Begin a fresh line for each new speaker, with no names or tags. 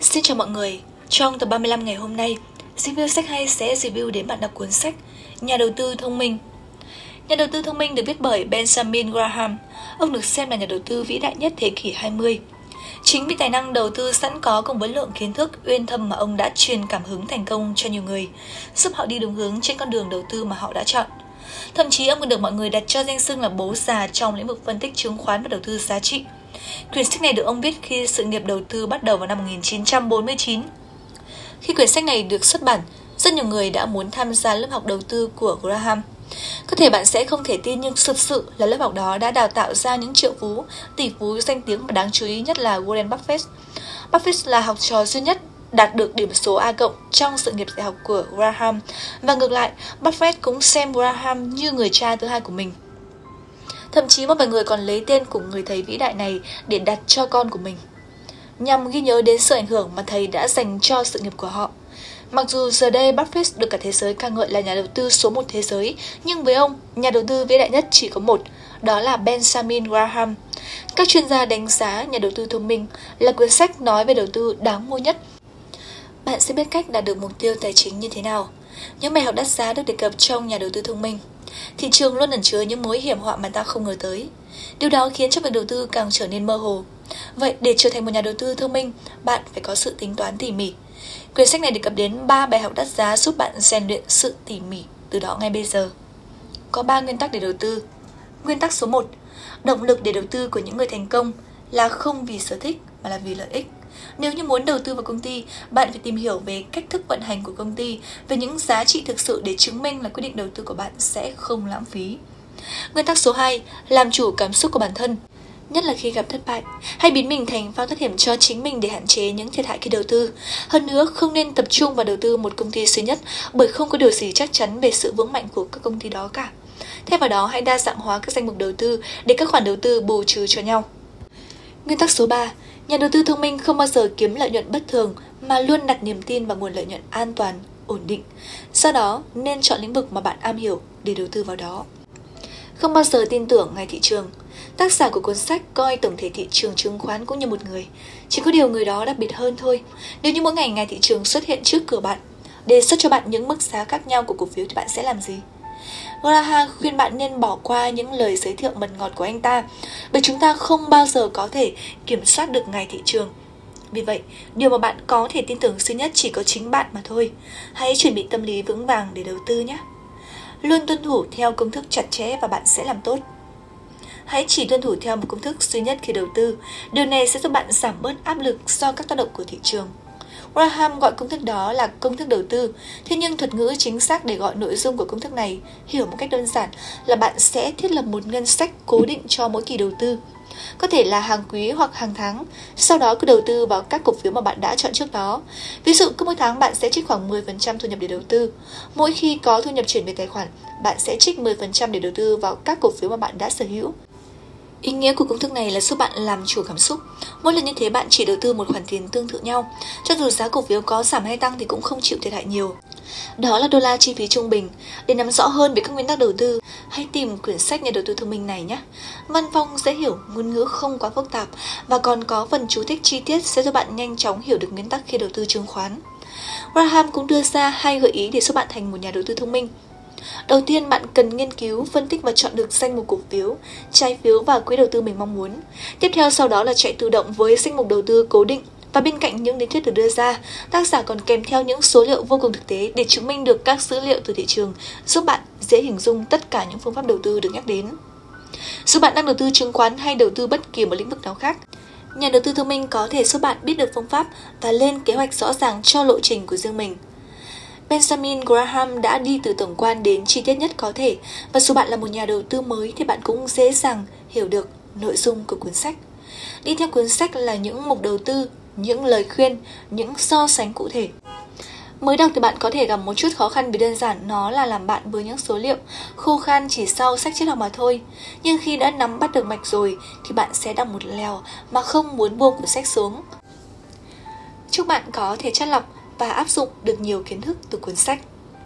Xin chào mọi người, trong tập 35 ngày hôm nay, review sách hay sẽ review đến bạn đọc cuốn sách Nhà đầu tư thông minh. Nhà đầu tư thông minh được viết bởi Benjamin Graham. Ông được xem là nhà đầu tư vĩ đại nhất thế kỷ 20. Chính vì tài năng đầu tư sẵn có cùng với lượng kiến thức uyên thâm mà ông đã truyền cảm hứng thành công cho nhiều người, giúp họ đi đúng hướng trên con đường đầu tư mà họ đã chọn. Thậm chí ông còn được mọi người đặt cho danh xưng là bố già trong lĩnh vực phân tích chứng khoán và đầu tư giá trị. Quyển sách này được ông viết khi sự nghiệp đầu tư bắt đầu vào năm 1949. Khi quyển sách này được xuất bản, rất nhiều người đã muốn tham gia lớp học đầu tư của Graham. Có thể bạn sẽ không thể tin nhưng thực sự là lớp học đó đã đào tạo ra những triệu phú, tỷ phú danh tiếng và đáng chú ý nhất là Warren Buffett. Buffett là học trò duy nhất đạt được điểm số A cộng trong sự nghiệp dạy học của Graham và ngược lại, Buffett cũng xem Graham như người cha thứ hai của mình. Thậm chí một vài người còn lấy tên của người thầy vĩ đại này để đặt cho con của mình, nhằm ghi nhớ đến sự ảnh hưởng mà thầy đã dành cho sự nghiệp của họ. Mặc dù giờ đây Buffett được cả thế giới ca ngợi là nhà đầu tư số một thế giới, nhưng với ông, nhà đầu tư vĩ đại nhất chỉ có một, đó là Benjamin Graham. Các chuyên gia đánh giá Nhà đầu tư thông minh là cuốn sách nói về đầu tư đáng mua nhất. Bạn sẽ biết cách đạt được mục tiêu tài chính như thế nào. Những bài học đắt giá được đề cập trong Nhà đầu tư thông minh. Thị trường luôn ẩn chứa những mối hiểm họa mà ta không ngờ tới. Điều đó khiến cho việc đầu tư càng trở nên mơ hồ. Vậy để trở thành một nhà đầu tư thông minh, bạn phải có sự tính toán tỉ mỉ. Quyển sách này đề cập đến 3 bài học đắt giá giúp bạn rèn luyện sự tỉ mỉ từ đó ngay bây giờ. Có 3 nguyên tắc để đầu tư. Nguyên tắc số 1, động lực để đầu tư của những người thành công là không vì sở thích mà là vì lợi ích. Nếu như muốn đầu tư vào công ty, bạn phải tìm hiểu về cách thức vận hành của công ty, về những giá trị thực sự để chứng minh là quyết định đầu tư của bạn sẽ không lãng phí. Nguyên tắc số 2, làm chủ cảm xúc của bản thân nhất là khi gặp thất bại. Hãy biến mình thành phao thoát hiểm cho chính mình để hạn chế những thiệt hại khi đầu tư. Hơn nữa, không nên tập trung vào đầu tư một công ty duy nhất bởi không có điều gì chắc chắn về sự vững mạnh của các công ty đó cả. Thay vào đó, hãy đa dạng hóa các danh mục đầu tư để các khoản đầu tư bù trừ cho nhau. Nguyên tắc số 3. Nhà đầu tư thông minh không bao giờ kiếm lợi nhuận bất thường mà luôn đặt niềm tin vào nguồn lợi nhuận an toàn, ổn định. Sau đó, nên chọn lĩnh vực mà bạn am hiểu để đầu tư vào đó. Không bao giờ tin tưởng ngay thị trường. Tác giả của cuốn sách coi tổng thể thị trường chứng khoán cũng như một người. Chỉ có điều người đó đặc biệt hơn thôi. Nếu như mỗi ngày ngày thị trường xuất hiện trước cửa bạn, đề xuất cho bạn những mức giá khác nhau của cổ phiếu thì bạn sẽ làm gì? Graham khuyên bạn nên bỏ qua những lời giới thiệu mật ngọt của anh ta, bởi chúng ta không bao giờ có thể kiểm soát được ngày thị trường. Vì vậy, điều mà bạn có thể tin tưởng duy nhất chỉ có chính bạn mà thôi. Hãy chuẩn bị tâm lý vững vàng để đầu tư nhé. Luôn tuân thủ theo công thức chặt chẽ và bạn sẽ làm tốt. Hãy chỉ tuân thủ theo một công thức duy nhất khi đầu tư. Điều này sẽ giúp bạn giảm bớt áp lực do các tác động của thị trường. Graham gọi công thức đó là công thức đầu tư, thế nhưng thuật ngữ chính xác để gọi nội dung của công thức này hiểu một cách đơn giản là bạn sẽ thiết lập một ngân sách cố định cho mỗi kỳ đầu tư. Có thể là hàng quý hoặc hàng tháng, sau đó cứ đầu tư vào các cổ phiếu mà bạn đã chọn trước đó. Ví dụ, cứ mỗi tháng bạn sẽ trích khoảng 10% thu nhập để đầu tư. Mỗi khi có thu nhập chuyển về tài khoản, bạn sẽ trích 10% để đầu tư vào các cổ phiếu mà bạn đã sở hữu. Ý nghĩa của công thức này là giúp bạn làm chủ cảm xúc. Mỗi lần như thế bạn chỉ đầu tư một khoản tiền tương tự nhau. Cho dù giá cổ phiếu có giảm hay tăng thì cũng không chịu thiệt hại nhiều. Đó là đô la chi phí trung bình. Để nắm rõ hơn về các nguyên tắc đầu tư, hãy tìm quyển sách nhà đầu tư thông minh này nhé. Văn phong dễ hiểu, ngôn ngữ không quá phức tạp và còn có phần chú thích chi tiết sẽ giúp bạn nhanh chóng hiểu được nguyên tắc khi đầu tư chứng khoán. Graham cũng đưa ra hai gợi ý để giúp bạn thành một nhà đầu tư thông minh. Đầu tiên bạn cần nghiên cứu, phân tích và chọn được danh mục cổ phiếu, trái phiếu và quỹ đầu tư mình mong muốn. Tiếp theo sau đó là chạy tự động với danh mục đầu tư cố định và bên cạnh những lý thuyết được đưa ra, tác giả còn kèm theo những số liệu vô cùng thực tế để chứng minh được các dữ liệu từ thị trường, giúp bạn dễ hình dung tất cả những phương pháp đầu tư được nhắc đến. Dù bạn đang đầu tư chứng khoán hay đầu tư bất kỳ một lĩnh vực nào khác, nhà đầu tư thông minh có thể giúp bạn biết được phương pháp và lên kế hoạch rõ ràng cho lộ trình của riêng mình. Benjamin Graham đã đi từ tổng quan đến chi tiết nhất có thể và dù bạn là một nhà đầu tư mới thì bạn cũng dễ dàng hiểu được nội dung của cuốn sách. Đi theo cuốn sách là những mục đầu tư, những lời khuyên, những so sánh cụ thể. Mới đọc thì bạn có thể gặp một chút khó khăn vì đơn giản nó là làm bạn với những số liệu khô khan chỉ sau sách triết học mà thôi. Nhưng khi đã nắm bắt được mạch rồi thì bạn sẽ đọc một lèo mà không muốn buông cuốn sách xuống. Chúc bạn có thể chất lọc và áp dụng được nhiều kiến thức từ cuốn sách.